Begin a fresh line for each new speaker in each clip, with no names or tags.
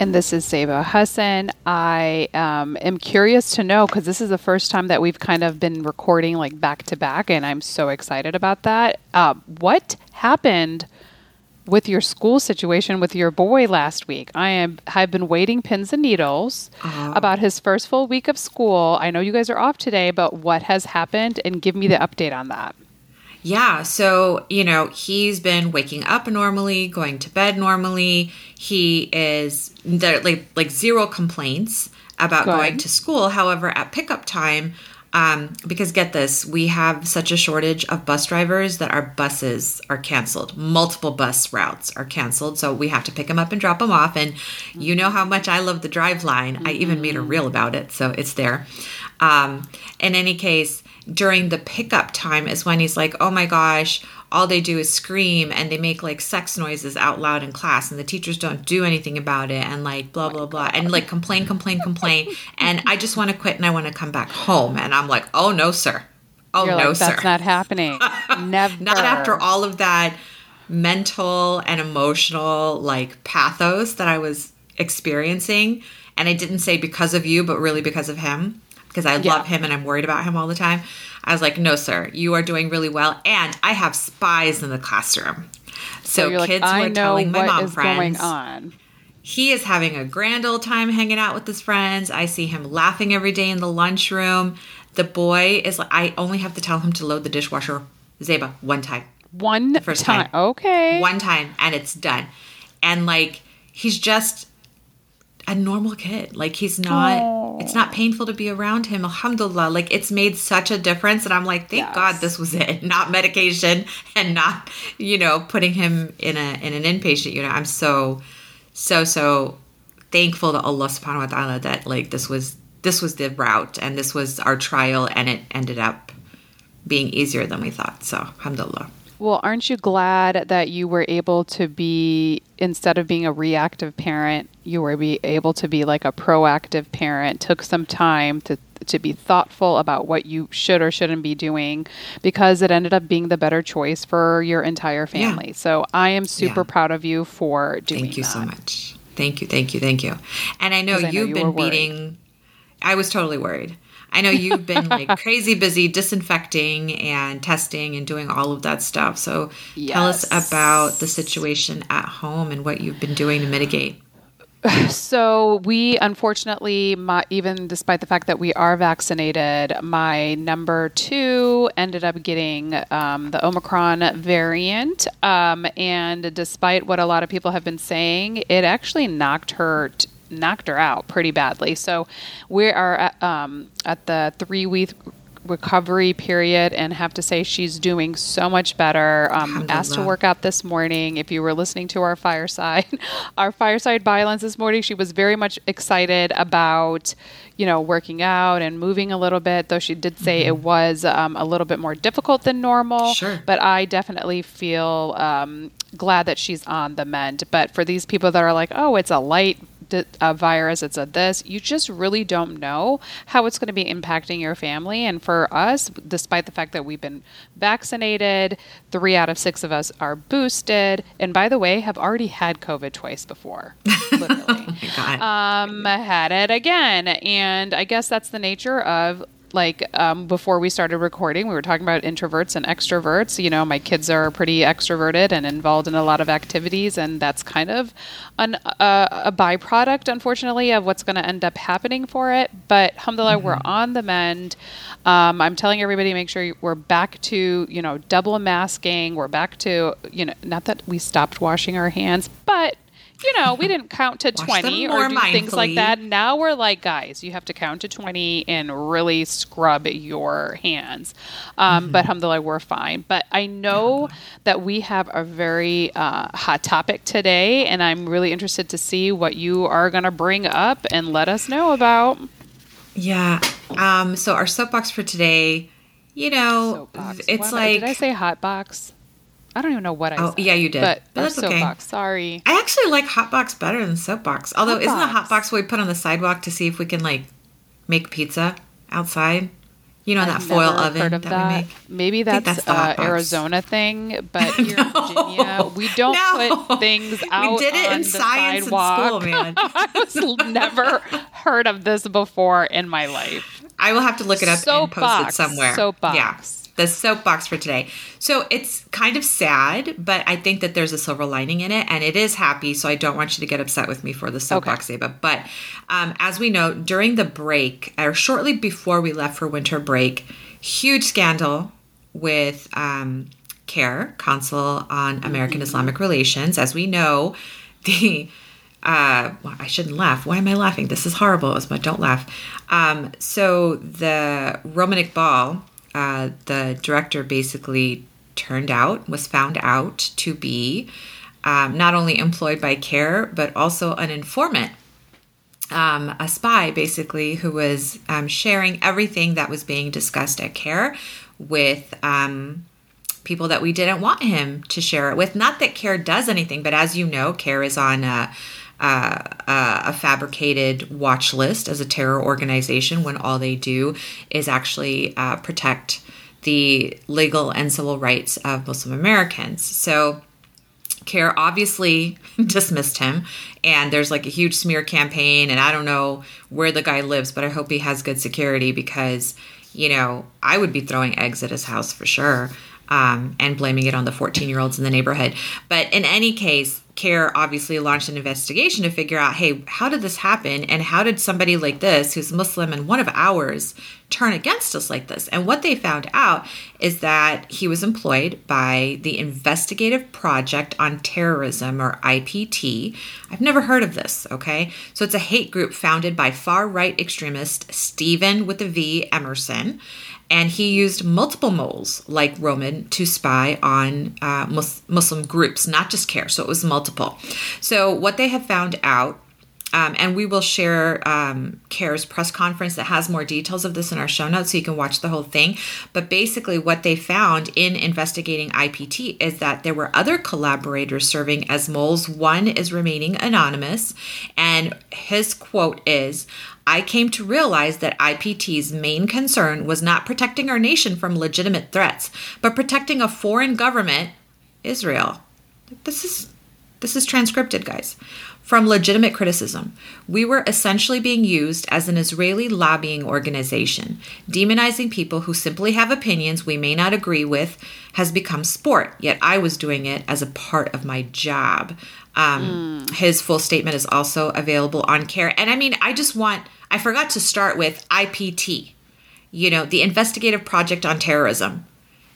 And this is Zeba Hassan. I um, am curious to know because this is the first time that we've kind of been recording like back to back, and I'm so excited about that. Uh, what happened with your school situation with your boy last week? I am have been waiting pins and needles uh-huh. about his first full week of school. I know you guys are off today, but what has happened? And give me the update on that.
Yeah. So, you know, he's been waking up normally, going to bed normally. He is there like like zero complaints about Good. going to school. However, at pickup time, um, because get this, we have such a shortage of bus drivers that our buses are canceled. Multiple bus routes are canceled. So we have to pick him up and drop him off. And you know how much I love the drive line. Mm-hmm. I even made a mm-hmm. reel about it. So it's there. Um, in any case, during the pickup time is when he's like, oh my gosh, all they do is scream and they make like sex noises out loud in class and the teachers don't do anything about it and like blah blah blah and like complain complain complain and i just want to quit and i want to come back home and i'm like oh no sir. Oh
You're
no
like,
sir.
that's not happening. Never.
Not after all of that mental and emotional like pathos that i was experiencing and i didn't say because of you but really because of him because I yeah. love him and I'm worried about him all the time. I was like, no, sir, you are doing really well. And I have spies in the classroom. So, so kids like, were telling my mom friends. He is having a grand old time hanging out with his friends. I see him laughing every day in the lunchroom. The boy is like, I only have to tell him to load the dishwasher, Zeba, one time.
One the first time. time. Okay.
One time, and it's done. And like, he's just a normal kid. Like he's not Aww. it's not painful to be around him. Alhamdulillah. Like it's made such a difference. And I'm like, thank yes. God this was it. Not medication and not, you know, putting him in a in an inpatient unit. I'm so, so, so thankful to Allah subhanahu wa ta'ala that like this was this was the route and this was our trial and it ended up being easier than we thought. So alhamdulillah.
Well, aren't you glad that you were able to be, instead of being a reactive parent, you were be able to be like a proactive parent, took some time to to be thoughtful about what you should or shouldn't be doing because it ended up being the better choice for your entire family. Yeah. So I am super yeah. proud of you for doing that.
Thank you
that.
so much. Thank you, thank you, thank you. And I know you've you been beating I was totally worried. I know you've been like crazy busy disinfecting and testing and doing all of that stuff. So yes. tell us about the situation at home and what you've been doing to mitigate.
So we unfortunately, my, even despite the fact that we are vaccinated, my number two ended up getting um, the Omicron variant, um, and despite what a lot of people have been saying, it actually knocked her t- knocked her out pretty badly. So we are at, um, at the three week recovery period and have to say she's doing so much better. Um, asked to work out this morning. If you were listening to our fireside, our fireside violence this morning, she was very much excited about, you know, working out and moving a little bit, though she did say mm-hmm. it was um, a little bit more difficult than normal.
Sure.
But I definitely feel um, glad that she's on the mend. But for these people that are like, oh, it's a light a virus, it's a this. You just really don't know how it's going to be impacting your family. And for us, despite the fact that we've been vaccinated, three out of six of us are boosted, and by the way, have already had COVID twice before. Literally, oh um, had it again, and I guess that's the nature of like um, before we started recording, we were talking about introverts and extroverts. You know, my kids are pretty extroverted and involved in a lot of activities, and that's kind of an, uh, a byproduct, unfortunately, of what's going to end up happening for it. But alhamdulillah, mm-hmm. we're on the mend. Um, I'm telling everybody, make sure we're back to you know double masking. We're back to you know not that we stopped washing our hands, but you know, we didn't count to 20 or do things like that. Now we're like, guys, you have to count to 20 and really scrub your hands. Um, mm-hmm. But alhamdulillah, we're fine. But I know that we have a very uh, hot topic today, and I'm really interested to see what you are going to bring up and let us know about.
Yeah. Um, so our soapbox for today, you know,
Soapbox.
it's like
Did I say hot box? I don't even know what I said.
Oh,
said.
yeah, you did.
But,
But that's okay.
soapbox. Sorry.
I actually like hot box better than soapbox. Although
Hot
isn't the
box.
hot box what we put on the sidewalk to see if we can like make pizza outside? You know that
I've
foil oven
heard of
that,
that.
we make.
Maybe that's,
that's the
uh. Arizona thing, but here in
No.
Virginia, we don't
No.
put things out
We did it in
the
science in school, man.
I was never heard of this before in my life.
I will have to look it up and post it somewhere.
Soapbox.
Yeah. The soapbox for today. So it's kind of sad, but I think that there's a silver lining in it, and it is happy. So I don't want you to get upset with me for the soapbox, Ava. But um, as we know, during the break, or shortly before we left for winter break, huge scandal with um, CAIR, Council on American Islamic Relations. As we know, the uh, well, I shouldn't laugh. Why am I laughing? This is horrible. But don't laugh. Um, so the Romin Iqbal, uh, the director, basically turned out was found out to be um, not only employed by CAIR but also an informant um, a spy basically who was um, sharing everything that was being discussed at CAIR with um, people that we didn't want him to share it with. Not that CAIR does anything, but as you know, CAIR is on a, a, a fabricated watch list as a terror organization when all they do is actually uh, protect the legal and civil rights of Muslim Americans. So, CAIR obviously dismissed him, and there's like a huge smear campaign. And I don't know where the guy lives, but I hope he has good security because, you know, I would be throwing eggs at his house for sure um, and blaming it on the 14 year olds in the neighborhood. But in any case, CAIR obviously launched an investigation to figure out hey, how did this happen? And how did somebody like this, who's Muslim and one of ours, turn against us like this? And what they found out is that he was employed by the Investigative Project on Terrorism, or IPT. I've never heard of this, okay? So it's a hate group founded by far right extremist Steven with a V Emerson and he used multiple moles like Romin to spy on uh, mus- Muslim groups, not just CAIR. So it was multiple. So what they have found out. Um, and we will share um, CAIR's press conference that has more details of this in our show notes so you can watch the whole thing. But basically, what they found in investigating IPT is that there were other collaborators serving as moles. One is remaining anonymous, and his quote is I came to realize that IPT's main concern was not protecting our nation from legitimate threats, but protecting a foreign government, Israel. This is this is transcripted, guys. From legitimate criticism, we were essentially being used as an Israeli lobbying organization. Demonizing people who simply have opinions we may not agree with has become sport, yet I was doing it as a part of my job. Um, His full statement is also available on CAIR. And I mean, I just want, I forgot to start with IPT, you know, the Investigative Project on Terrorism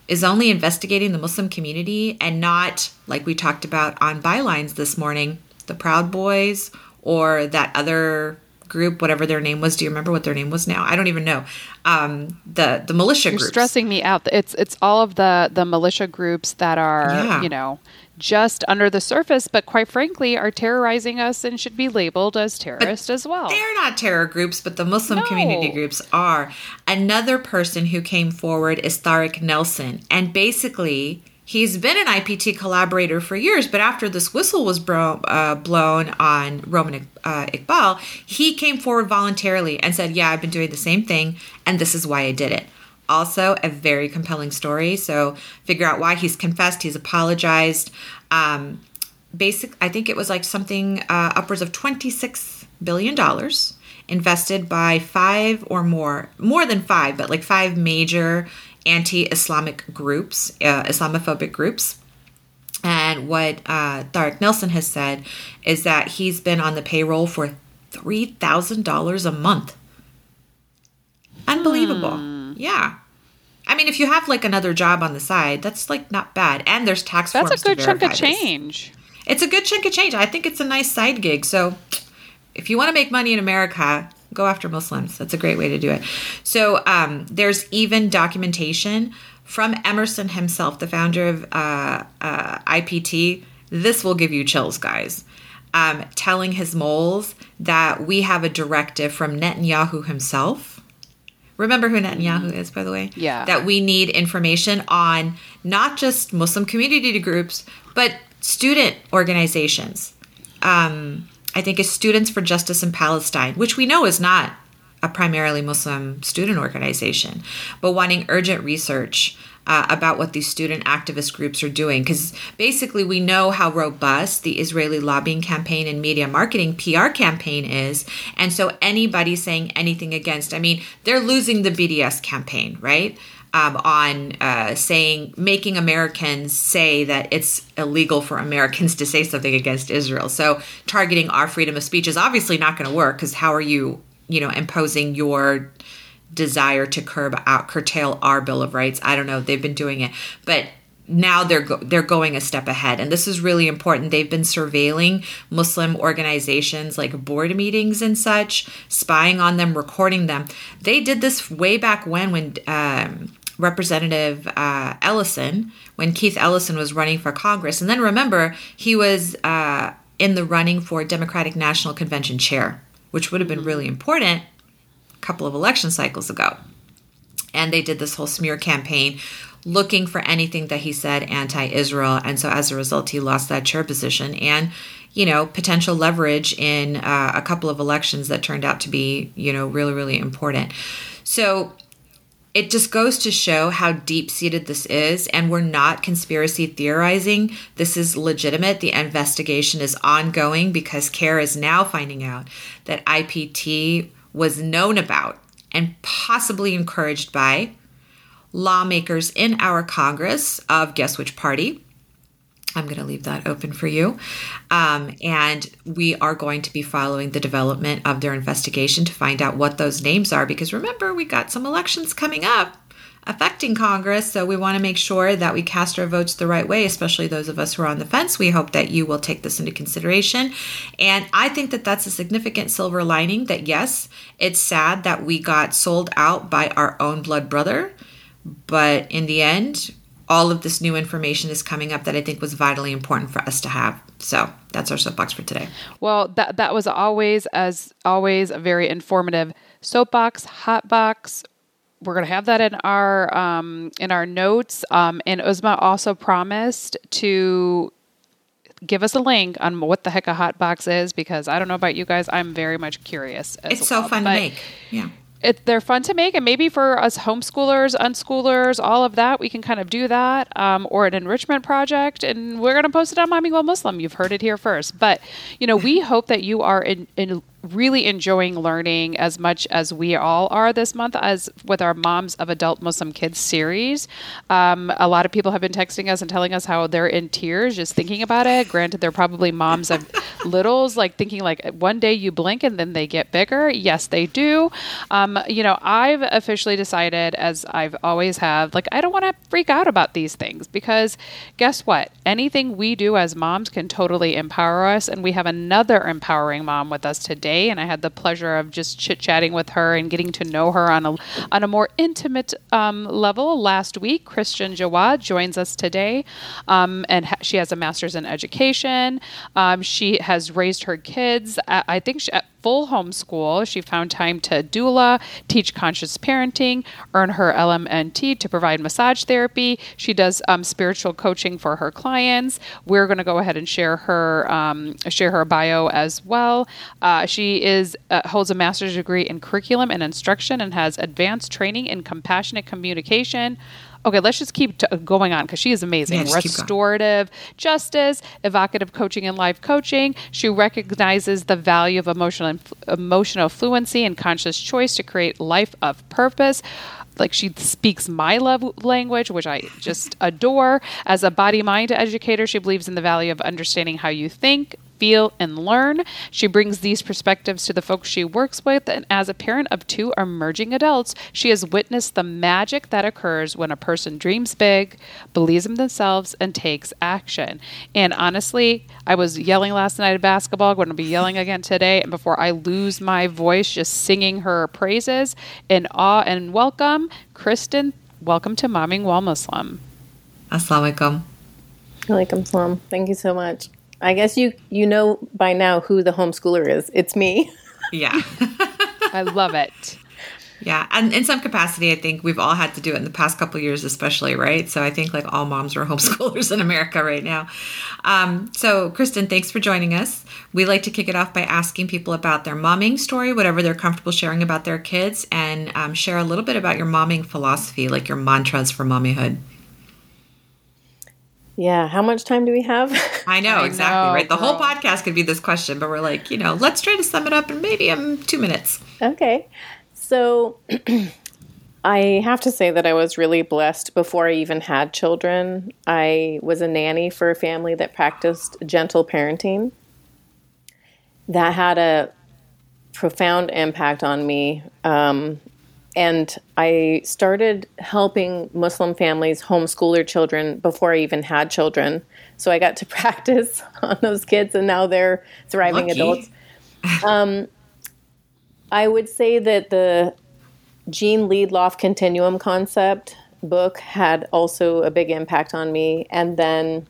is only investigating the Muslim community and not, like we talked about on bylines this morning, the Proud Boys or that other group, whatever their name was. Do you remember what their name was now? I don't even know. Um, the the militia
You're
groups.
stressing me out. It's it's all of the the militia groups that are
Yeah.
you know just under the surface, but quite frankly are terrorizing us and should be labeled as terrorist as well.
They're not terror groups, but the Muslim community groups are. Another person who came forward is Tariq Nelson. And basically, he's been an IPT collaborator for years, but after this whistle was bro- uh, blown on Romin uh, Iqbal, he came forward voluntarily and said, Yeah, I've been doing the same thing, and this is why I did it. Also, a very compelling story. So, figure out why he's confessed, he's apologized. Um, basic i think it was like something uh, upwards of 26 billion dollars invested by five or more more than five but like five major anti-islamic groups uh, islamophobic groups and what uh, Nelson has said is that he's been on the payroll for $3,000 a month. Unbelievable. Yeah. I mean, if you have like another job on the side, that's like not bad. And there's tax
That's
forms That's
a good chunk of
this.
change.
It's a good chunk of change. I think it's a nice side gig. So if you want to make money in America, go after Muslims. That's a great way to do it. So um, there's even documentation from Emerson himself, the founder of uh, uh, IPT. This will give you chills, guys. um, telling his moles that we have a directive from Netanyahu himself. Remember who Netanyahu is, by the way?
Yeah.
That we need information on not just Muslim community groups, but student organizations. Um, I think it's Students for Justice in Palestine, which we know is not a primarily Muslim student organization, but wanting urgent research uh, about what these student activist groups are doing. Because basically, we know how robust the Israeli lobbying campaign and media marketing PR campaign is. And so, anybody saying anything against, I mean, they're losing the BDS campaign, right? Um, on uh, saying, making Americans say that it's illegal for Americans to say something against Israel. So, targeting our freedom of speech is obviously not going to work because how are you, you know, imposing your desire to curb out curtail our bill of rights. I don't know they've been doing it. But now they're go- they're going a step ahead. And this is really important. They've been surveilling muslim organizations like board meetings and such spying on them recording them. They did this way back when when um, representative uh, ellison when keith ellison was running for congress. And then remember he was uh, in the running for democratic national convention chair which would have been really important couple of election cycles ago. And they did this whole smear campaign looking for anything that he said anti Israel. And so as a result, he lost that chair position and, you know, potential leverage in uh, a couple of elections that turned out to be, you know, really, really important. So it just goes to show how deep seated this is. And we're not conspiracy theorizing. This is legitimate. The investigation is ongoing because CAIR is now finding out that IPT was known about and possibly encouraged by lawmakers in our Congress of guess which party. I'm going to leave that open for you. Um, and we are going to be following the development of their investigation to find out what those names are. Because remember, we've got some elections coming up affecting Congress. So we want to make sure that we cast our votes the right way, especially those of us who are on the fence. We hope that you will take this into consideration. And I think that that's a significant silver lining that yes, it's sad that we got sold out by our own blood brother. But in the end, all of this new information is coming up that I think was vitally important for us to have. So that's our soapbox for today.
Well, that that was always, as always, a very informative soapbox, hot box, we're going to have that in our um, in our notes. Um, and Uzma also promised to give us a link on what the heck a hot box is because I don't know about you guys. I'm very much curious.
it's
well.
so fun
but
to make. Yeah.
It, they're fun to make, and maybe for us homeschoolers, unschoolers, all of that, we can kind of do that, um, or an enrichment project, and we're going to post it on Momming While Muslim. You've heard it here first, but you know, we hope that you are in, in really enjoying learning as much as we all are this month as with our moms of adult muslim kids series. Um, a lot of people have been texting us and telling us how they're in tears just thinking about it. Granted they're probably moms of littles like thinking like one day you blink and then they get bigger. Yes they do. Um, you know i've officially decided as i've always have like i don't want to freak out about these things because guess what? Anything we do as moms can totally empower us and we have another empowering mom with us today day, and I had the pleasure of just chit chatting with her and getting to know her on a on a more intimate um, level. Last week, Kristen Jawad joins us today, um, and ha- she has a master's in education. Um, she has raised her kids. At, I think she, full homeschool. She found time to doula, teach conscious parenting, earn her LMT to provide massage therapy. She does um, spiritual coaching for her clients. We're going to go ahead and share her um, share her bio as well. Uh, she is uh, holds a master's degree in curriculum and instruction and has advanced training in compassionate communication okay, let's just keep t- uh, going on because she is amazing.
Yeah,
Restorative justice, evocative coaching and life coaching. She recognizes the value of emotional emotional fluency and conscious choice to create life of purpose like she speaks my love language, which I just adore. As a body mind educator, she believes in the value of understanding how you think, feel, and learn. She brings these perspectives to the folks she works with, and as a parent of two emerging adults, she has witnessed the magic that occurs when a person dreams big, believes in themselves, and takes action. And honestly, I was yelling last night at basketball, going to be yelling again today, and before I lose my voice, just singing her praises in awe and welcome, Kristen. Welcome to Momming While Muslim.
Assalamu alaikum.
Alaikum salam. Thank you so much. I guess you you know by now who the homeschooler is. It's me.
Yeah.
I love it.
Yeah, and in some capacity, I think we've all had to do it in the past couple years, especially, right? So I think like all moms are homeschoolers in America right now. Um, so, Kristen, thanks for joining us. We like to kick it off by asking people about their momming story, whatever they're comfortable sharing about their kids, and um, share a little bit about your momming philosophy, like your mantras for mommyhood.
Yeah, how much time do we have?
I know, I exactly, know, right? The girl. whole podcast could be this question, but we're like, you know, let's try to sum it up in maybe um, two minutes.
Okay. So I have to say that I was really blessed before I even had children. I was a nanny for a family that practiced gentle parenting. That had a profound impact on me. Um, and I started helping Muslim families homeschool their children before I even had children. So I got to practice on those kids, and now they're thriving Lucky. adults. Um, I would say that the Jean Liedloff Continuum concept book had also a big impact on me. And then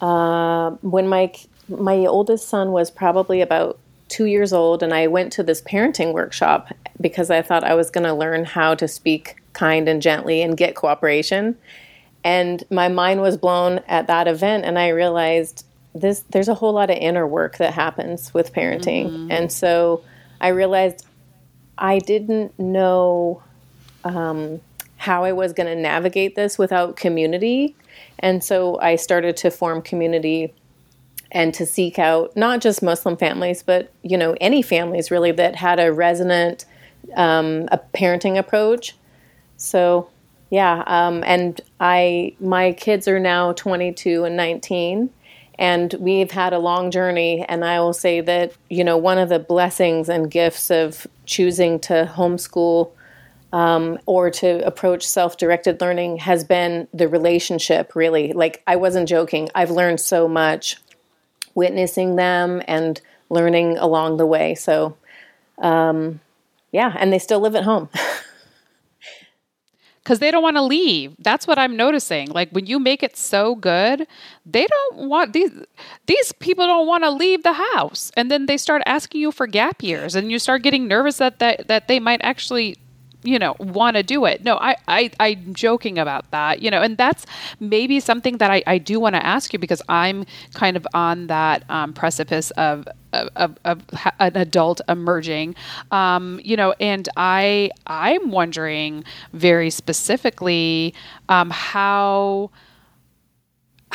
uh, when my my oldest son was probably about two years old, and I went to this parenting workshop because I thought I was going to learn how to speak kind and gently and get cooperation. And my mind was blown at that event, and I realized this there's a whole lot of inner work that happens with parenting mm-hmm. and so i realized i didn't know um, how i was going to navigate this without community and so i started to form community and to seek out not just muslim families but you know any families really that had a resonant um, a parenting approach. So yeah um, and i my kids are now 22 and 19 and we've had a long journey and i will say that you know one of the blessings and gifts of choosing to homeschool um, or to approach self-directed learning has been the relationship really. Like i wasn't joking. I've learned so much witnessing them and learning along the way so um, yeah and they still live at home
because they don't want to leave. That's what I'm noticing. Like when you make it so good, they don't want these these people don't want to leave the house, and then they start asking you for gap years, and you start getting nervous that that, that they might actually you know want to do it. No I, I i'm joking about that you know and that's maybe something that i, I do want to ask you because i'm kind of on that um, precipice of of, of, an adult emerging. Um, you know and i i'm wondering very specifically um, how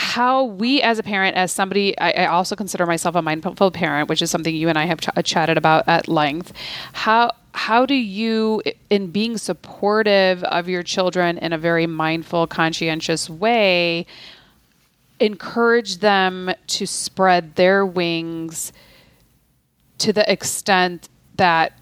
how we as a parent as somebody I, I, also consider myself a mindful parent which is something you and i have ch- uh, chatted about at length. How how do you in being supportive of your children in a very mindful conscientious way encourage them to spread their wings to the extent that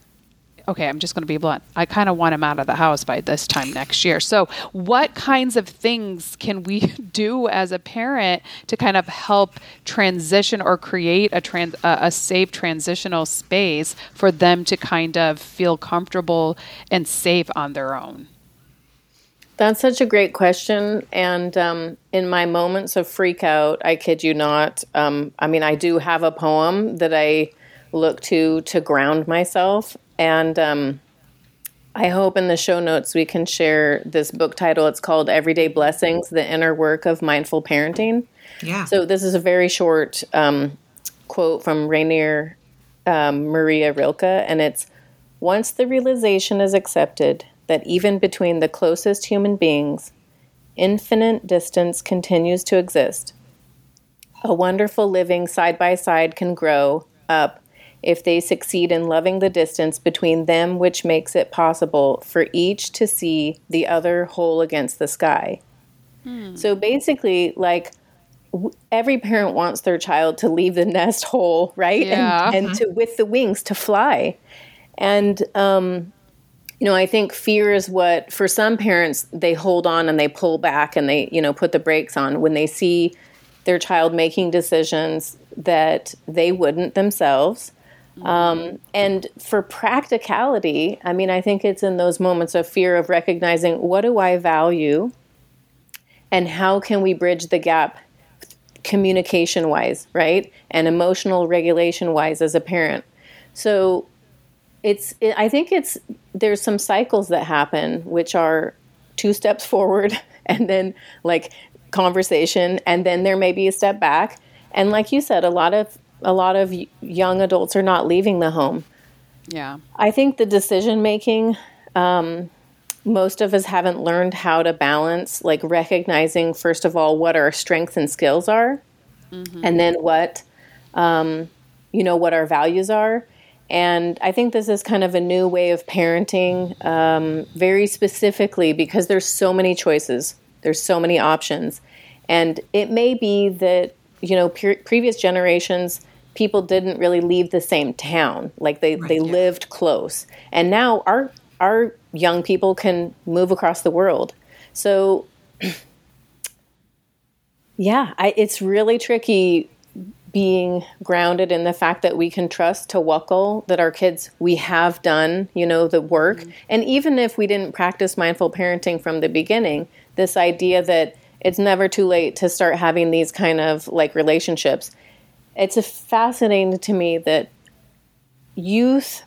okay, I'm just going to be blunt. I kind of want him out of the house by this time next year. So, what kinds of things can we do as a parent to kind of help transition or create a trans a safe transitional space for them to kind of feel comfortable and safe on their own?
That's such a great question. And um, in my moments of freak out, I kid you not, um, I mean, I do have a poem that I look to to ground myself. And um, I hope in the show notes we can share this book title. It's called Everyday Blessings The Inner Work of Mindful Parenting.
Yeah.
So this is a very short um, quote from Rainer um, Maria Rilke, and it's Once the realization is accepted that even between the closest human beings, infinite distance continues to exist. A wonderful living side by side can grow up if they succeed in loving the distance between them, which makes it possible for each to see the other whole against the sky. Hmm. So basically, like, every parent wants their child to leave the nest whole, right?
Yeah.
And, and mm-hmm. to with the wings to fly. And um, you know, I think fear is what for some parents they hold on and they pull back and they, you know, put the brakes on when they see their child making decisions that they wouldn't themselves um, and for practicality, I mean, I think it's in those moments of fear of recognizing what do I value and how can we bridge the gap communication wise, right? And emotional regulation wise as a parent. So it's it, I think it's there's some cycles that happen which are two steps forward and then like conversation and then there may be a step back. And like you said a lot of a lot of young adults are not leaving the home.
Yeah.
I think the decision making um, most of us haven't learned how to balance like recognizing first of all what our strengths and skills are mm-hmm. and then what um, you know what our values are and i think this is kind of a new way of parenting um, very specifically because there's so many choices there's so many options and it may be that you know pre- previous generations people didn't really leave the same town like they, right, they yeah. lived close and now our our young people can move across the world. So, yeah, I, it's really tricky being grounded in the fact that we can trust to Tawakkul, that our kids, we have done, you know, the work. Mm-hmm. And even if we didn't practice mindful parenting from the beginning, this idea that it's never too late to start having these kind of like relationships. It's a fascinating to me that youth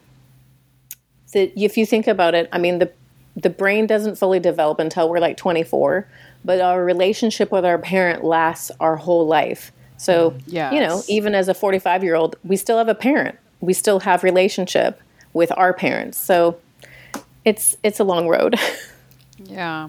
that if you think about it, I mean the the brain doesn't fully develop until we're like 24, but our relationship with our parent lasts our whole life. So, yes. you know, even as a 45 year old, we still have a parent. We still have relationship with our parents. So, it's it's a long road.
yeah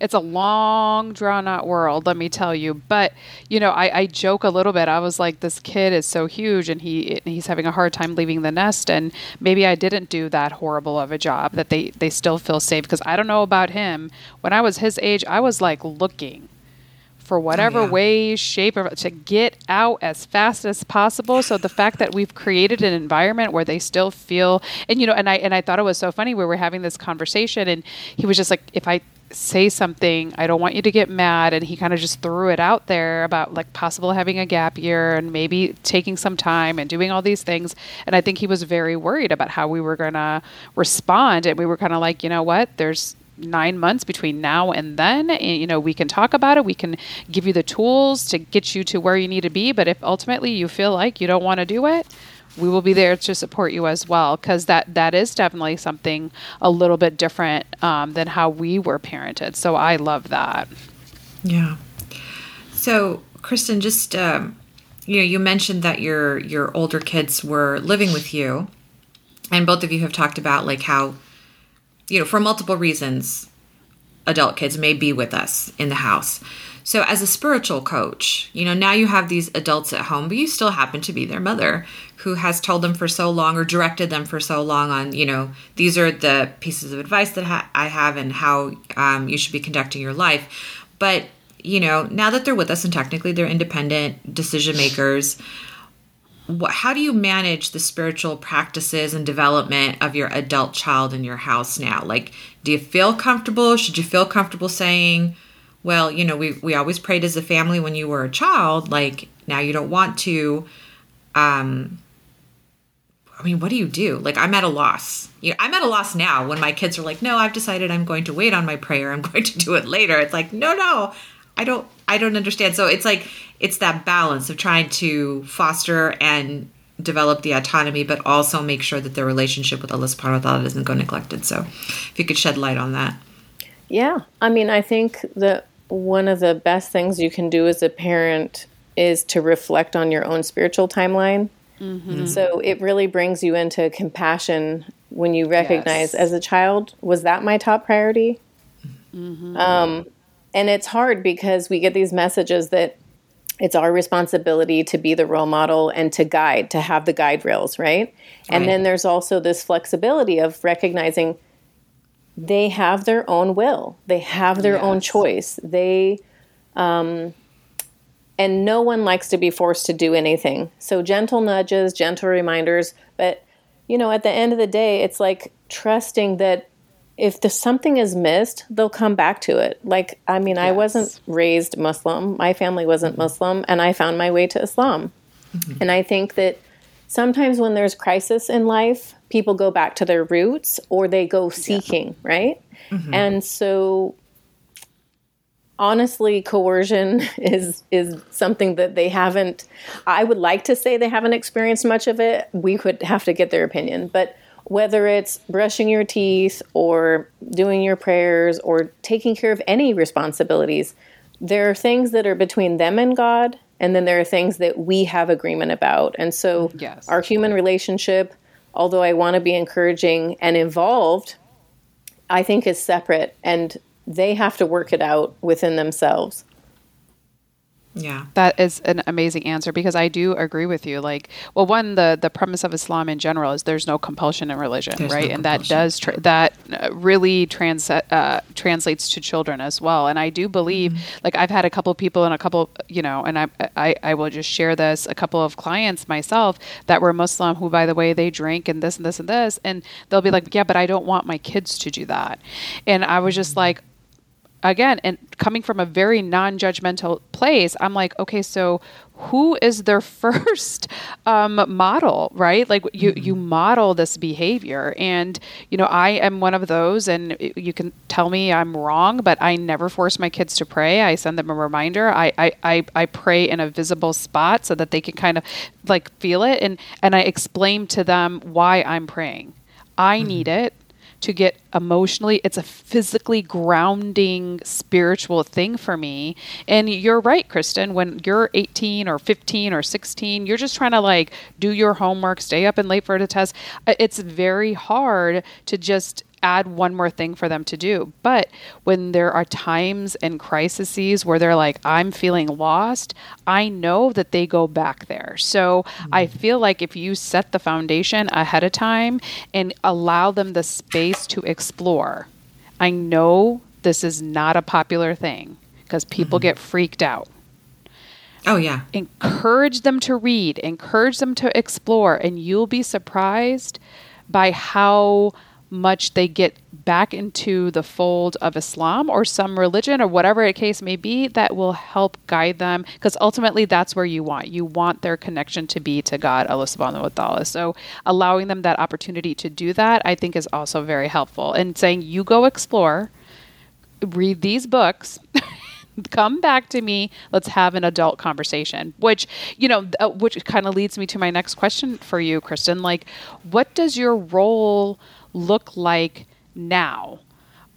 it's a long drawn out world let me tell you. But you know I, I, joke a little bit. I was like this kid is so huge and he he's having a hard time leaving the nest and maybe i didn't do that horrible of a job that they they still feel safe. Because i don't know about him. When i was his age i was like looking for whatever oh, yeah. way, shape, or to get out as fast as possible. So the fact that we've created an environment where they still feel, and you know, and I and I thought it was so funny. We were having this conversation, and he was just like, if I say something. I don't want you to get mad. And he kind of just threw it out there about like possible having a gap year and maybe taking some time and doing all these things. And I think he was very worried about how we were going to respond. And we were kind of like, you know what? There's nine months between now and then and, you know we can talk about it. We can give you the tools to get you to where you need to be. But if ultimately you feel like you don't want to do it we will be there to support you as well because that that is definitely something a little bit different um, than how we were parented. So i love that.
Yeah. So kristen just um, you know you mentioned that your your older kids were living with you and both of you have talked about like how you know for multiple reasons adult kids may be with us in the house so, as a spiritual coach, you know, now you have these adults at home, but you still happen to be their mother who has told them for so long or directed them for so long on, you know, these are the pieces of advice that ha- I have and how um, you should be conducting your life. But, you know, now that they're with us and technically they're independent decision makers, how do you manage the spiritual practices and development of your adult child in your house now? Like, do you feel comfortable? Should you feel comfortable saying, well, you know, we, we always prayed as a family when you were a child. Like, now you don't want to. Um, I mean, what do you do? Like, I'm at a loss. You know, I'm at a loss now when my kids are like, no, I've decided I'm going to wait on my prayer. I'm going to do it later. It's like, no, no, I don't, I don't understand. So it's like, it's that balance of trying to foster and develop the autonomy, but also make sure that their relationship with Allah subhanahu wa ta'ala doesn't go neglected. So if you could shed light on that.
Yeah. I mean, I think that one of the best things you can do as a parent is to reflect on your own spiritual timeline. Mm-hmm. So it really brings you into compassion when you recognize, yes. as a child, was that my top priority? Mm-hmm. Um, and it's hard because we get these messages that it's our responsibility to be the role model and to guide, to have the guide rails, right? right? And then there's also this flexibility of recognizing they have their own will. They have their yes. own choice. They um, and no one likes to be forced to do anything. So gentle nudges, gentle reminders, but you know, at the end of the day, it's like trusting that if the, something is missed, they'll come back to it. Like, I mean, yes. I wasn't raised Muslim. My family wasn't Muslim, and I found my way to Islam. Mm-hmm. And I think that sometimes when there's crisis in life, people go back to their roots or they go seeking, yeah. right? Mm-hmm. And so honestly coercion is is something that they haven't i would like to say they haven't experienced much of it we could have to get their opinion but whether it's brushing your teeth or doing your prayers or taking care of any responsibilities there are things that are between them and god and then there are things that we have agreement about and so
yes.
our human relationship although i want to be encouraging and involved i think is separate and they have to work it out within themselves.
Yeah.
That is an amazing answer because I do agree with you. Like, well, one, the, the premise of Islam in general is there's no compulsion in religion,
there's
right?
No
and that does, tra- that uh, really trans- uh, translates to children as well. And I do believe, mm-hmm. like, I've had a couple people and a couple, you know, and I, I, I will just share this, a couple of clients myself that were Muslim who, by the way, they drink and this and this and this. And they'll be like, yeah, but I don't want my kids to do that. And I was just mm-hmm. like, again, and coming from a very non judgmental place, I'm like, okay, so who is their first um, model, right? Like you, mm-hmm. you model this behavior. And, you know, I am one of those, and you can tell me I'm wrong, but I never force my kids to pray. I send them a reminder. I, I, I, I pray in a visible spot so that they can kind of like feel it. And, and I explain to them why I'm praying. I mm-hmm. need it to get emotionally it's a physically grounding spiritual thing for me. And you're right kristen when you're 18 or 15 or 16 you're just trying to like do your homework stay up and late for the test. Uh, it's very hard to just add one more thing for them to do. But when there are times and crises where they're like, I'm feeling lost, I know that they go back there. So mm-hmm. I feel like if you set the foundation ahead of time and allow them the space to explore, I know this is not a popular thing because people mm-hmm. get freaked out.
Oh, yeah.
Encourage them to read, encourage them to explore, and you'll be surprised by how much they get back into the fold of Islam or some religion or whatever a case may be that will help guide them because ultimately that's where you want. You want their connection to be to God, Allah subhanahu wa ta'ala. So allowing them that opportunity to do that, I think is also very helpful. And saying, you go explore, read these books. come back to me let's have an adult conversation which you know uh, which kind of leads me to my next question for you kristen like what does your role look like now?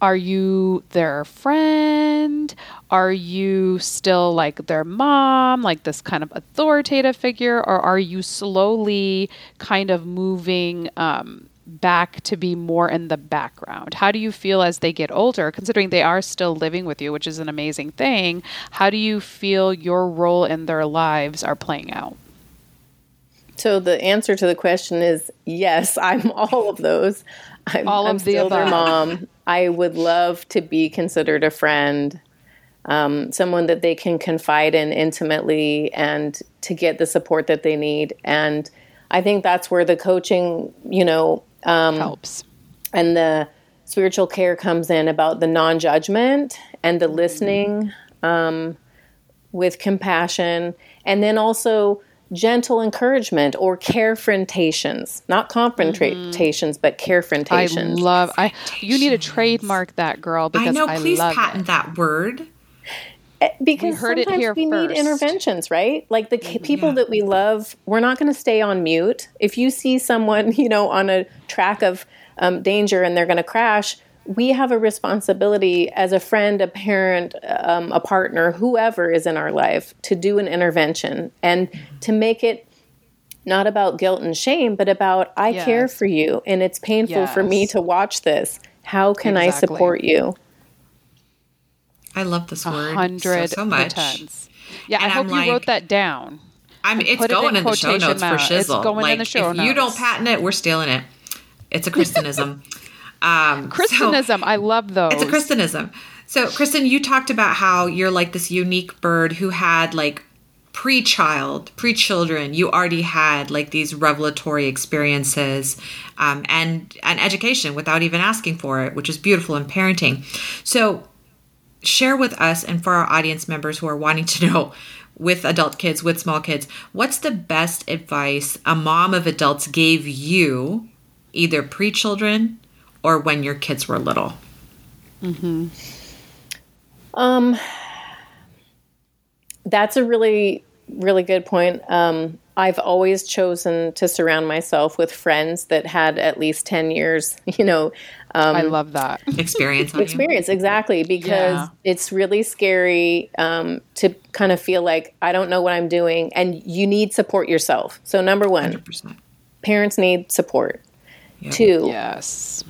Are you their friend? Are you still like their mom, like this kind of authoritative figure? Or are you slowly kind of moving um, back to be more in the background? How do you feel as they get older, considering they are still living with you, which is an amazing thing? How do you feel your role in their lives are playing out?
So the answer to the question is yes, I'm all of those. I'm,
all
I'm
of the above.
their mom. I would love to be considered a friend, um, someone that they can confide in intimately, and to get the support that they need. And I think that's where the coaching, you know, um,
helps,
and the spiritual care comes in about the non-judgment and the listening um, with compassion, and then also gentle encouragement or carefrontations, not confrontations, mm-hmm. but carefrontations.
I love. I you need to trademark that, girl. Because I know. I
please patent
it.
that word.
Eh, because sometimes we first. need interventions, right? Like the mm-hmm. people yeah. that we love, we're not going to stay on mute. If you see someone, you know, on a track of um, danger and they're going to crash, we have a responsibility as a friend, a parent, um, a partner, whoever is in our life, to do an intervention and to make it not about guilt and shame, but about I yes. care for you and it's painful yes. for me to watch this. How can exactly. I support you?
I love this word so, so much.
Yeah, and I hope I'm you like, wrote that down.
I'm. It's going it in, in the show notes for shizzle. It's
going
like,
in the show
if
notes.
you don't patent it, we're stealing it. It's a Kristenism.
Um, Kristenism, so I love those.
It's a Kristenism. So, Kristen, you talked about how you're like this unique bird who had like pre-child, pre-children. You already had like these revelatory experiences um, and and education without even asking for it, which is beautiful in parenting. So, share with us and for our audience members who are wanting to know with adult kids, with small kids, what's the best advice a mom of adults gave you, either pre-children or when your kids were little?
Mm-hmm. Um, that's a really, really good point. Um, I've always chosen to surround myself with friends that had at least 10 years, you know.
Um, I love that.
Experience.
experience, exactly. Because yeah. it's really scary um, to kind of feel like I don't know what I'm doing. And you need support yourself. So, number one, 100%. parents need support. Yep. Two,
yes.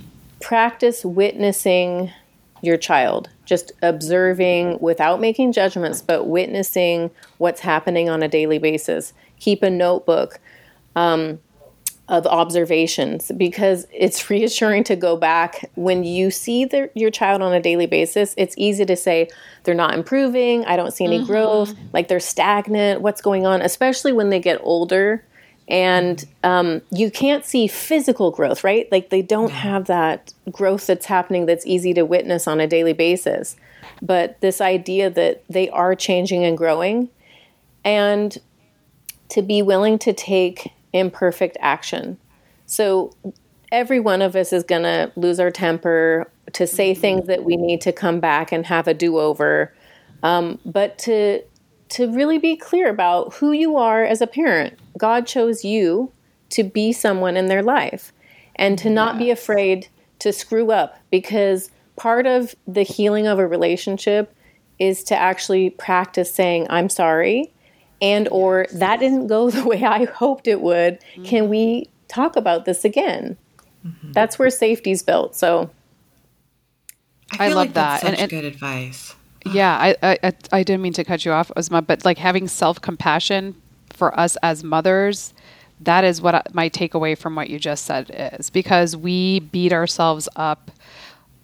Practice witnessing your child, just observing without making judgments, but witnessing what's happening on a daily basis. Keep a notebook um, of observations because it's reassuring to go back when you see the, your child on a daily basis. It's easy to say they're not improving, I don't see any mm-hmm. growth, like they're stagnant, what's going on, especially when they get older and um, you can't see physical growth, right? Like they don't have that growth that's happening that's easy to witness on a daily basis. But this idea that they are changing and growing, and to be willing to take imperfect action. So every one of us is going to lose our temper, to say mm-hmm. things that we need to come back and have a do over. Um, but to to really be clear about who you are as a parent. God chose you to be someone in their life and to not yes. be afraid to screw up because part of the healing of a relationship is to actually practice saying I'm sorry and or that didn't go the way I hoped it would. Mm-hmm. Can we talk about this again? Mm-hmm. That's where safety's built. So
I, I love like that. and, and good advice
yeah, I, I I didn't mean to cut you off, Uzma, but like having self compassion for us as mothers, that is what my takeaway from what you just said is because we beat ourselves up.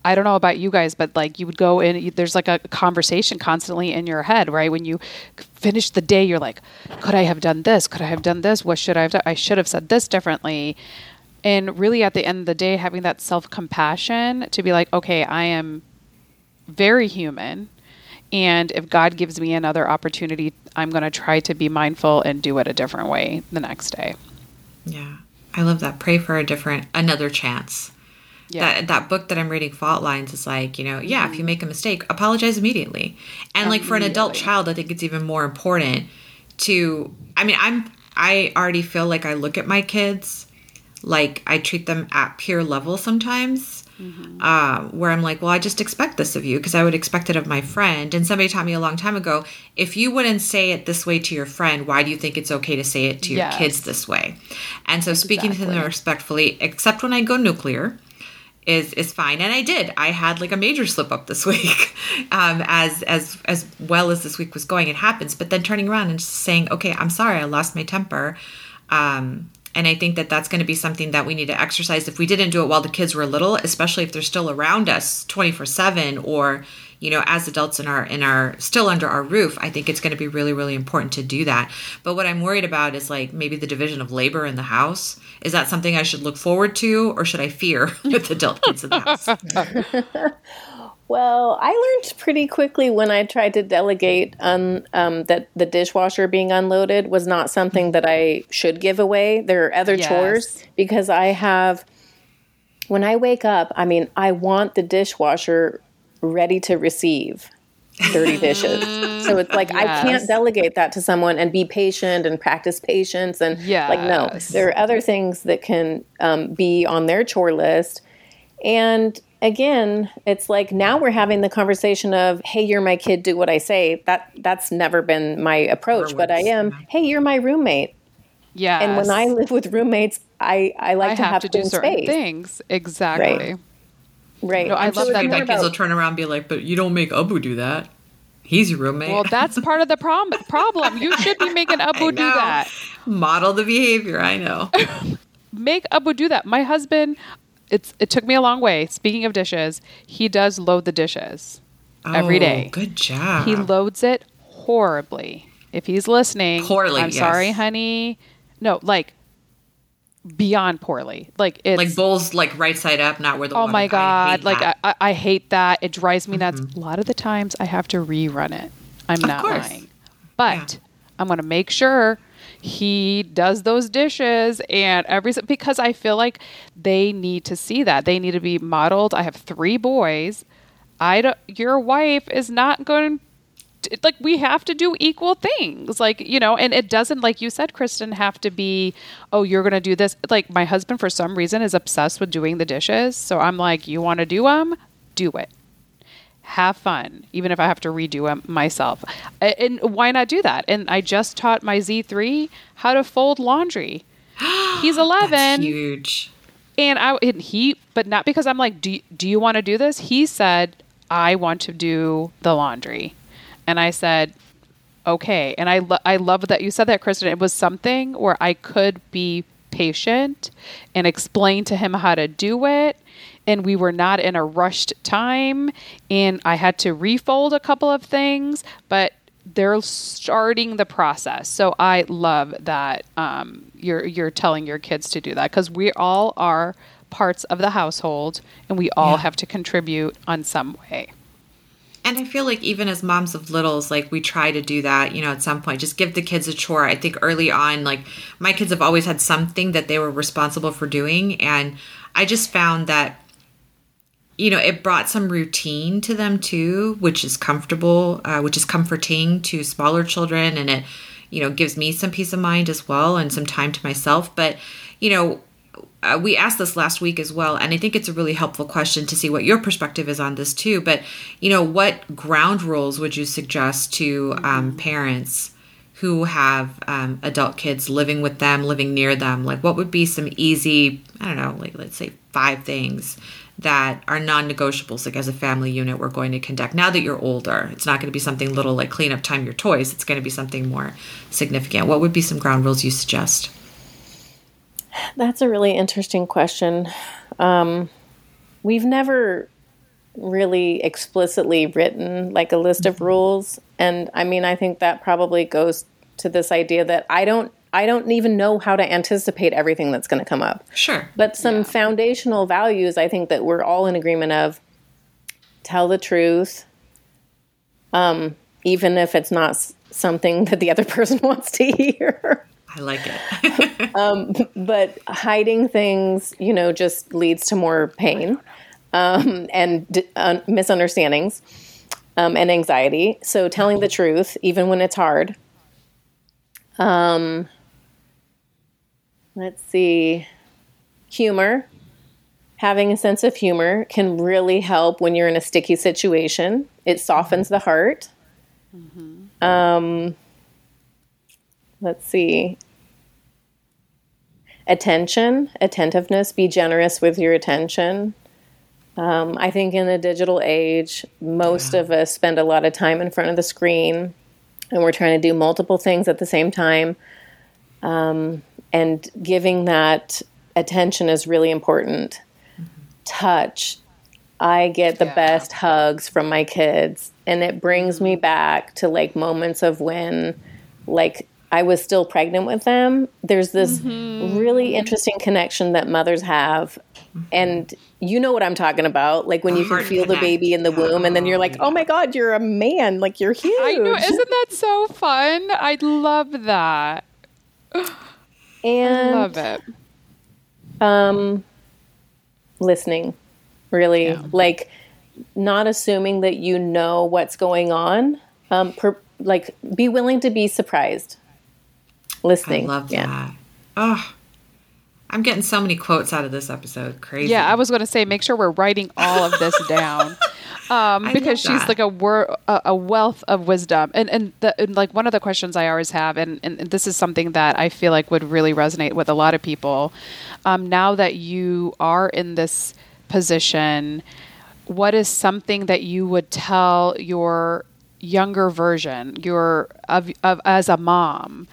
I don't know about you guys, but like you would go in, there's like a conversation constantly in your head, right? When you finish the day, you're like, could I have done this? Could I have done this? What should I have done? I should have said this differently. And really, at the end of the day, having that self compassion to be like, okay, I am very human. And if God gives me another opportunity, I'm going to try to be mindful and do it a different way the next day.
Yeah. I love that. Pray for a different, another chance. Yeah. That, that book that I'm reading, Fault Lines, is like, you know, yeah, mm-hmm. if you mm-hmm. make a mistake, apologize immediately. And like for an adult child, I think it's even more important to, I mean, I'm, I already feel like I look at my kids like I treat them at peer level sometimes mm-hmm. uh, where I'm like, well, I just expect this of you because I would expect it of my friend. And somebody taught me a long time ago if you wouldn't say it this way to your friend, why do you think it's okay to say it to your yes. kids this way? And so speaking exactly. to them respectfully, except when I go nuclear, is is fine and i did i had like a major slip up this week um, as as as well as this week was going it happens but then turning around and just saying okay i'm sorry i lost my temper um, and I think that that's going to be something that we need to exercise. If we didn't do it while the kids were little, especially if they're still around us 24/7 or you know as adults in our in our still under our roof i think it's going to be really really important to do that. But what i'm worried about is like maybe the division of labor in the house. Is that something i should look forward to or should i fear with the adult kids in the house
Well, I learned pretty quickly when I tried to delegate um, um, that the dishwasher being unloaded was not something that I should give away. There are other yes. chores because I have, when I wake up, I mean, I want the dishwasher ready to receive dirty dishes. so it's like yes. I can't delegate that to someone and be patient and practice patience and yes. like no, there are other things that can um, be on their chore list. And again, it's like now we're having the conversation of, "Hey, you're my kid, do what I say." That that's never been my approach, but I am, "Hey, you're my roommate."
Yeah.
And when I live with roommates, I I like I to have, have to do certain space.
things. Exactly.
Right. Right.
No, I love that. My kids will turn around and be like, "But you don't make Abu do that." He's your roommate.
Well, that's part of the problem. problem. You should be making Abu do that.
Model the behavior. I know.
Make Abu do that. My husband, it's it took me a long way. Speaking of dishes, he does load the dishes oh, every day.
Good job.
He loads it horribly. If he's listening, poorly. I'm yes. sorry, honey. No, like beyond poorly. Like it's
like bowls like right side up, not where the.
Oh my god! Like I, I, hate that. It drives me nuts. Mm-hmm. A lot of the times I have to rerun it. I'm not lying, but yeah. I'm gonna make sure he does those dishes and every because I feel like they need to see that. They need to be modeled. I have three boys. I don't, your wife is not going to, like we have to do equal things like you know and it doesn't like you said kristen have to be oh you're gonna do this like my husband for some reason is obsessed with doing the dishes so i'm like you want to do them do it have fun even if i have to redo them myself and why not do that and i just taught my z3 how to fold laundry he's 11
That's huge
and i and he but not because i'm like do, do you want to do this he said i want to do the laundry and I said, okay. And I, lo- I love that you said that, Kristen. It was something where I could be patient and explain to him how to do it. And we were not in a rushed time. And I had to refold a couple of things, but they're starting the process. So I love that um, you're you're telling your kids to do that because we all are parts of the household and we all yeah. have to contribute on some way.
And I feel like even as moms of littles, like we try to do that, you know, at some point, just give the kids a chore. I think early on, like my kids have always had something that they were responsible for doing. And I just found that, you know, it brought some routine to them too, which is comfortable, uh, which is comforting to smaller children. And it, you know, gives me some peace of mind as well and some time to myself. But, you know, uh, we asked this last week as well, and I think it's a really helpful question to see what your perspective is on this too. But you know, what ground rules would you suggest to um, parents who have um, adult kids living with them, living near them? Like, what would be some easy, I don't know, like let's say five things that are non-negotiables like as a family unit we're going to conduct. Now that you're older it's not going to be something little like clean up time your toys. It's going to be something more significant. What would be some ground rules you suggest?
That's a really interesting question. Um, we've never really explicitly written like a list of rules, and I mean, I think that probably goes to this idea that I don't I don't even know how to anticipate everything that's going to come up.
Sure.
But some yeah. foundational values I think that we're all in agreement of tell the truth, um, even if it's not something that the other person wants to hear.
I like it.
um, but hiding things, you know, just leads to more pain um, and uh, misunderstandings um, and anxiety. So telling the truth, even when it's hard. Um, let's see. Humor. Having a sense of humor can really help when you're in a sticky situation. It softens the heart. Mm-hmm. Um, let's see attention attentiveness be generous with your attention um, i think in the digital age most yeah. of us spend a lot of time in front of the screen and we're trying to do multiple things at the same time um, and giving that attention is really important mm-hmm. touch i get the yeah. best hugs from my kids and it brings me back to like moments of when like I was still pregnant with them. There's this mm-hmm. really interesting connection that mothers have. And you know what I'm talking about. Like when you can feel the baby in the womb, and then you're like, oh my God, you're a man. Like you're huge. I know.
Isn't that so fun? I'd love that.
And
I love it.
Um, listening, really. Yeah. Like not assuming that you know what's going on. Um, per, like be willing to be surprised listening.
I love yeah. that. Oh, I'm getting so many quotes out of this episode. Crazy.
Yeah, I was going to say, make sure we're writing all of this down. Um, because she's like a, wor- a wealth of wisdom, and and, the, and, like one of the questions I always have, and, and this is something that I feel like would really resonate with a lot of people. Um, now that you are in this position, what is something that you would tell your younger version, your of, of as a mom?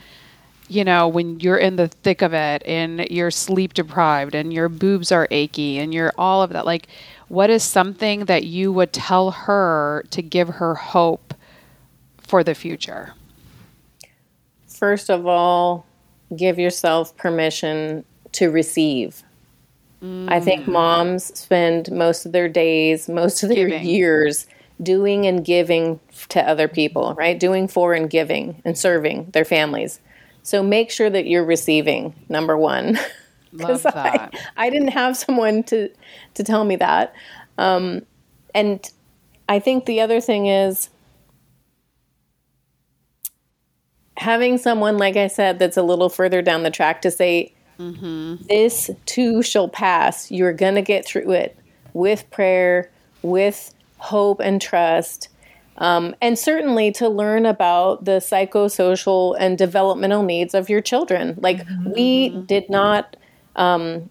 You know, when you're in the thick of it and you're sleep deprived and your boobs are achy and you're all of that, like, what is something that you would tell her to give her hope for the future?
First of all, give yourself permission to receive. Mm. I think mm. moms spend most of their days, most of their giving. years doing and giving to other people, right? Doing for and giving and serving their families. So make sure that you're receiving, number one.
That.
I, I, didn't have someone to, to tell me that. Um, and I think the other thing is having someone, like I said, that's a little further down the track to say, mm-hmm. this too shall pass. You're going to get through it with prayer, with hope and trust. Um, and certainly to learn about the psychosocial and developmental needs of your children. Like, mm-hmm. we did not. Um,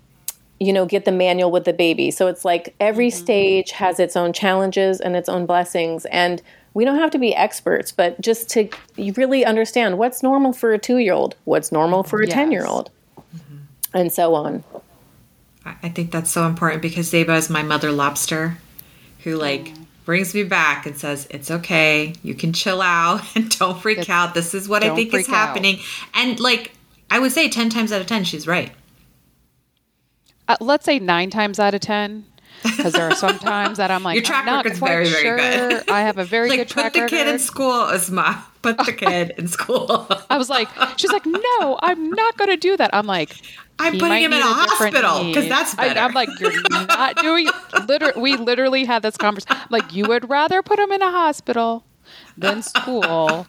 you know, get the manual with the baby. So it's like every mm-hmm. stage has its own challenges and its own blessings. And we don't have to be experts, but just to really understand what's normal for a two year old, what's normal for a 10 yes. year old, mm-hmm. and so on.
I think that's so important because Zeba is my mother lobster who, like, brings me back and says, It's okay. You can chill out and don't freak it's, out. This is what I think is happening. Out. And, like, I would say 10 times out of 10, she's right.
Uh, let's say nine times out of 10 because there are some times that I'm like,
your track record's very,
sure.
good.
I have a very
like,
good track
record. Put the kid in school, Uzma. Put the kid in school.
I was like, she's like, no, I'm not going to do that. I'm like,
I'm putting him in a, a hospital because that's better.
I, am like, you're not doing. Literally, we literally had this conversation. Like, you would rather put him in a hospital than school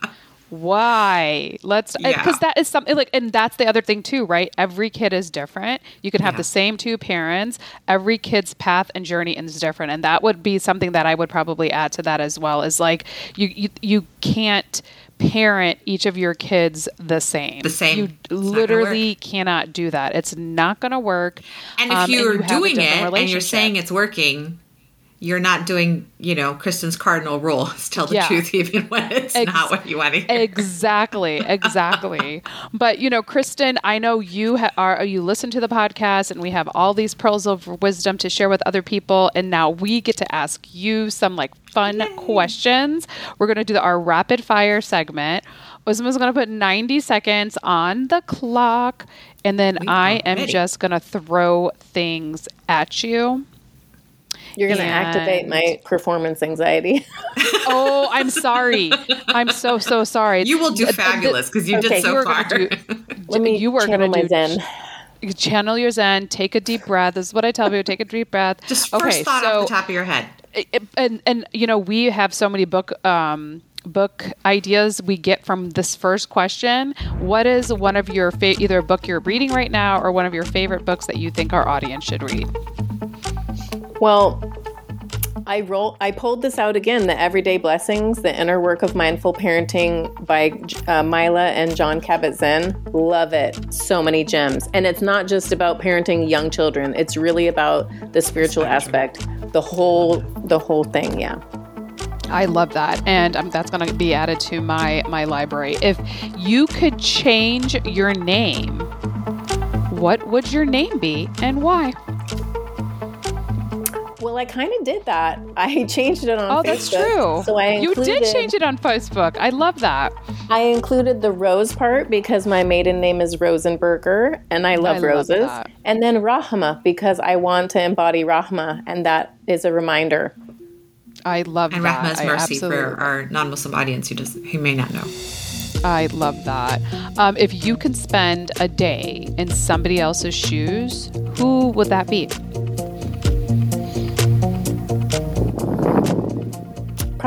why let's because yeah. that is something like and that's the other thing too right every kid is different you can have yeah. the same two parents every kid's path and journey is different and that would be something that i would probably add to that as well is like you you, you can't parent each of your kids the same.
The same.
You
it's
literally cannot do that. It's not going to work.
And if um, you're and you doing it and you're saying it's working, you're not doing, you know, Kristen's cardinal rule tell the yeah. truth even when it's Ex- not what you want to hear.
Exactly, exactly. but you know, Kristen, I know you ha- are you listen to the podcast, and we have all these pearls of wisdom to share with other people, and now we get to ask you some like fun Yay. questions. We're gonna do the, our rapid fire segment. Uzma's gonna put 90 seconds on the clock, and then we I am ready. just gonna throw things at you.
You're going to activate my performance anxiety.
oh, I'm sorry. I'm so so sorry.
You will do fabulous because you okay, did so far. Do,
Let me. You were going to do. Zen.
Channel your zen. Take a deep breath. This is what I tell you. Take a deep breath.
Just first okay, thought so, off the top of your head.
And and you know we have so many book um, book ideas we get from this first question. What is one of your fa- either a book you're reading right now or one of your favorite books that you think our audience should read?
Well, I roll. I pulled this out again. The Everyday Blessings: The Inner Work of Mindful Parenting by uh, Myla and John Kabat-Zinn. Love it. So many gems, and it's not just about parenting young children. It's really about the spiritual aspect, the whole, the whole thing. Yeah.
I love that, and um, that's going to be added to my my library. If you could change your name, what would your name be, and why?
Well, I kind of did that. I changed it on.
Oh,
Facebook.
that's true. So I included, you did change it on Facebook. I love that.
I included the rose part because my maiden name is Rosenberger, and I love I roses. Love and then Rahma because I want to embody Rahma, and that is a reminder.
I love
and
that.
Rahma is mercy for our non-Muslim audience who does who may not know.
I love that. Um, if you can spend a day in somebody else's shoes, who would that be?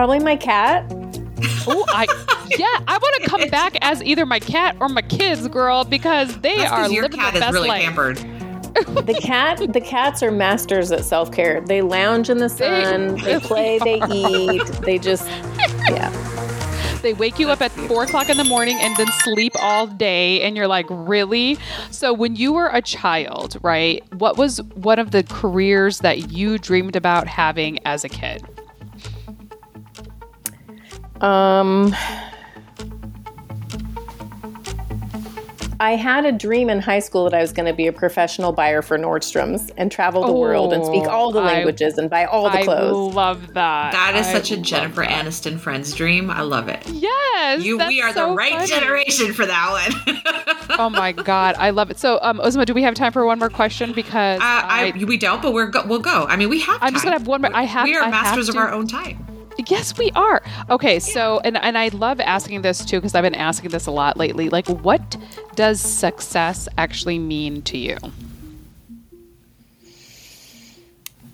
Probably my cat.
oh, I yeah, I want to come back as either my cat or my kids, girl, because they
That's
are
your
living
cat
the best
is really
life.
pampered.
the cat the cats are masters at self-care they lounge in the sun they, they play they eat they just yeah
they wake you up at four o'clock in the morning and then sleep all day and you're like really so when you were a child right what was one of the careers that you dreamed about having as a kid
um, I had a dream in high school that I was going to be a professional buyer for Nordstrom's and travel the oh, world and speak all the languages I, and buy all the clothes.
I love that.
That is
I
such a Jennifer that. Aniston Friends dream. I love it.
Yes,
you, we are
so
the right
funny.
generation for that
one. oh my god, I love it. So, um, Uzma, do we have time for one more question? Because uh,
I, we don't, but we're go- we'll go. I mean, we have.
I'm time. just gonna have one more. I have.
We are
I
masters of our own time.
Yes, we are. Okay, so and and I love asking this too because I've been asking this a lot lately. Like, what does success actually mean to you?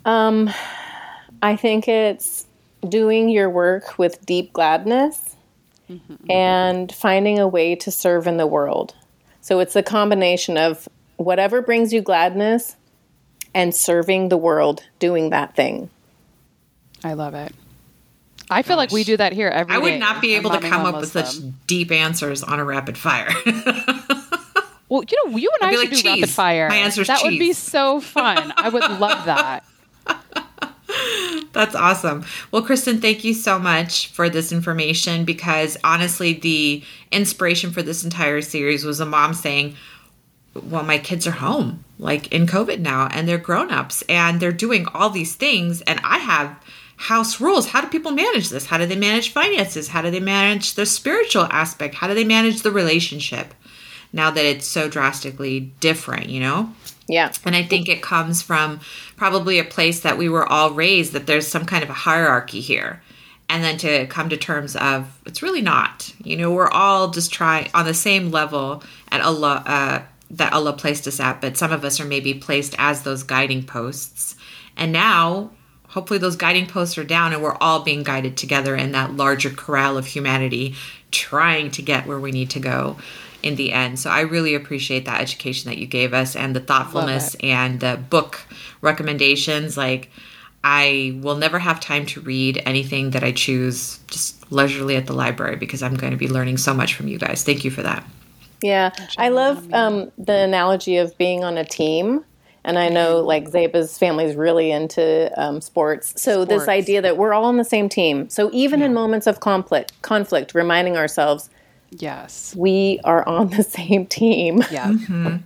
Um, I think it's doing your work with deep gladness mm-hmm. and finding a way to serve in the world. So it's a combination of whatever brings you gladness and serving the world doing that thing.
I love it. I feel Gosh. like we do that here every
I would not be able to come up with such deep answers on a rapid fire.
well, you know, you and I'd I should like, do cheese. rapid fire.
My answer is
That
cheese.
would be so fun. I would love that.
That's awesome. Well, Kristen, thank you so much for this information because honestly, the inspiration for this entire series was a mom saying, Well, my kids are home, like in COVID now, and they're grown ups and they're doing all these things, and I have house rules. How do people manage this? How do they manage finances? How do they manage the spiritual aspect? How do they manage the relationship now that it's so drastically different, you know?
Yeah.
And I think it comes from probably a place that we were all raised that there's some kind of a hierarchy here. And then to come to terms of it's really not. You know, we're all just trying on the same level at Allah uh, that Allah placed us at, but some of us are maybe placed as those guiding posts. And now hopefully those guiding posts are down and we're all being guided together in that larger corral of humanity trying to get where we need to go in the end. So I really appreciate that education that you gave us and the thoughtfulness and the book recommendations. Like, I will never have time to read anything that I choose just leisurely at the library because I'm going to be learning so much from you guys. Thank you for that.
Yeah, I love um, the analogy of being on a team and I know like Zeba's family is really into um, sports. So sports. this idea that we're all on the same team. So even yeah. in moments of conflict, conflict, reminding ourselves,
yes,
we are on the same team.
Yeah, mm-hmm.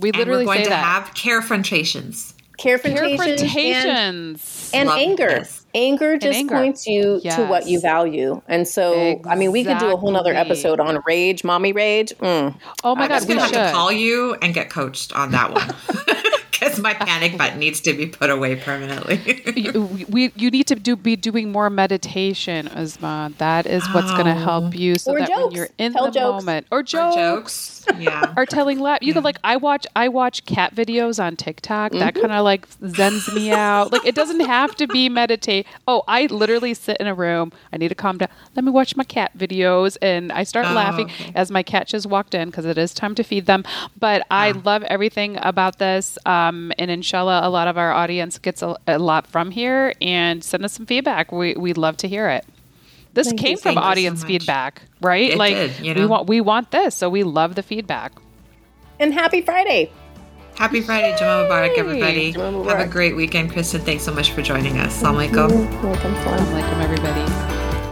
we literally
and we're going
to
that. have carefrontations.
Carefrontations, and, and anger. This. Anger just anger. points you yes. to what you value, and so exactly. I mean, we could do a whole other episode on rage, mommy rage. Mm.
Oh my god,
we should have to call you and get coached on that one. because my panic button needs to be put away permanently.
you, we, you need to do be doing more meditation, Uzma. That is what's oh. going to help you, so
or
that
jokes.
when you're in
Tell
the
jokes.
moment, or jokes,
or jokes, yeah,
or telling laugh. You yeah. know, like I watch I watch cat videos on TikTok. Mm-hmm. That kind of like zens me out. Like it doesn't have to be meditate. Oh, I literally sit in a room. I need to calm down. Let me watch my cat videos, and I start oh, laughing okay. as my cat just walked in because it is time to feed them. But I love everything about this. Um, um, and inshallah, a lot of our audience gets a, a, lot from here and send us some feedback. We, we'd love to hear it. This Thank came from audience so feedback, right?
It
like
did, you know?
we want we want this, so we love the feedback.
And happy Friday.
Happy Friday, Jummah Mubarak, everybody. Have a great weekend, Kristen. Thanks so much for joining us. Assalamu alaikum.
Welcome, Assalamu everybody.